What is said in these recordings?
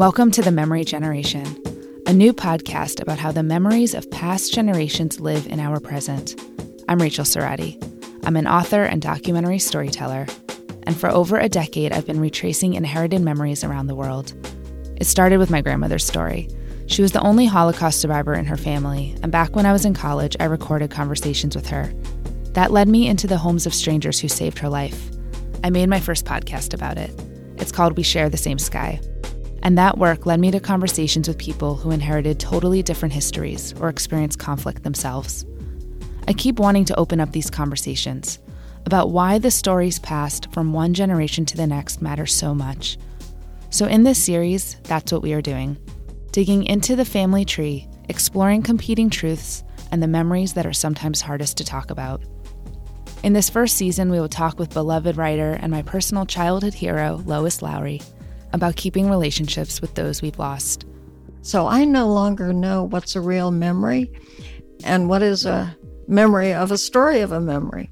Welcome to The Memory Generation, a new podcast about how the memories of past generations live in our present. I'm Rachael Cerrotti. I'm an author and documentary storyteller, and for over a decade, I've been retracing inherited memories around the world. It started with my grandmother's story. She was the only Holocaust survivor in her family, and back when I was in college, I recorded conversations with her. That led me into the homes of strangers who saved her life. I made my first podcast about it. It's called We Share the Same Sky. And that work led me to conversations with people who inherited totally different histories or experienced conflict themselves. I keep wanting to open up these conversations about why the stories passed from one generation to the next matter so much. So, in this series, that's what we are doing digging into the family tree, exploring competing truths, and the memories that are sometimes hardest to talk about. In this first season, we will talk with beloved writer and my personal childhood hero, Lois Lowry about keeping relationships with those we've lost. So I no longer know what's a real memory and what is a memory of a story of a memory.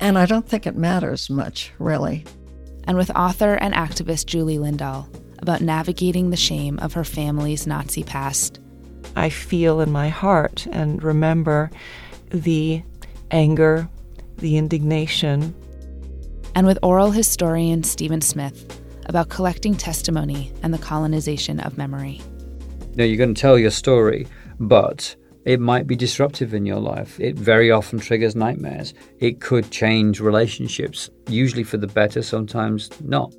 And I don't think it matters much, really. And with author and activist Julie Lindahl about navigating the shame of her family's Nazi past. I feel in my heart and remember the anger, the indignation. And with oral historian Stephen Smith about collecting testimony and the colonization of memory. Now, you're going to tell your story, but it might be disruptive in your life. It very often triggers nightmares. It could change relationships, usually for the better, sometimes not.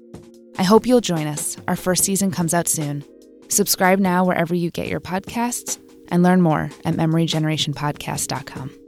I hope you'll join us. Our first season comes out soon. Subscribe now wherever you get your podcasts and learn more at memorygenerationpodcast.com.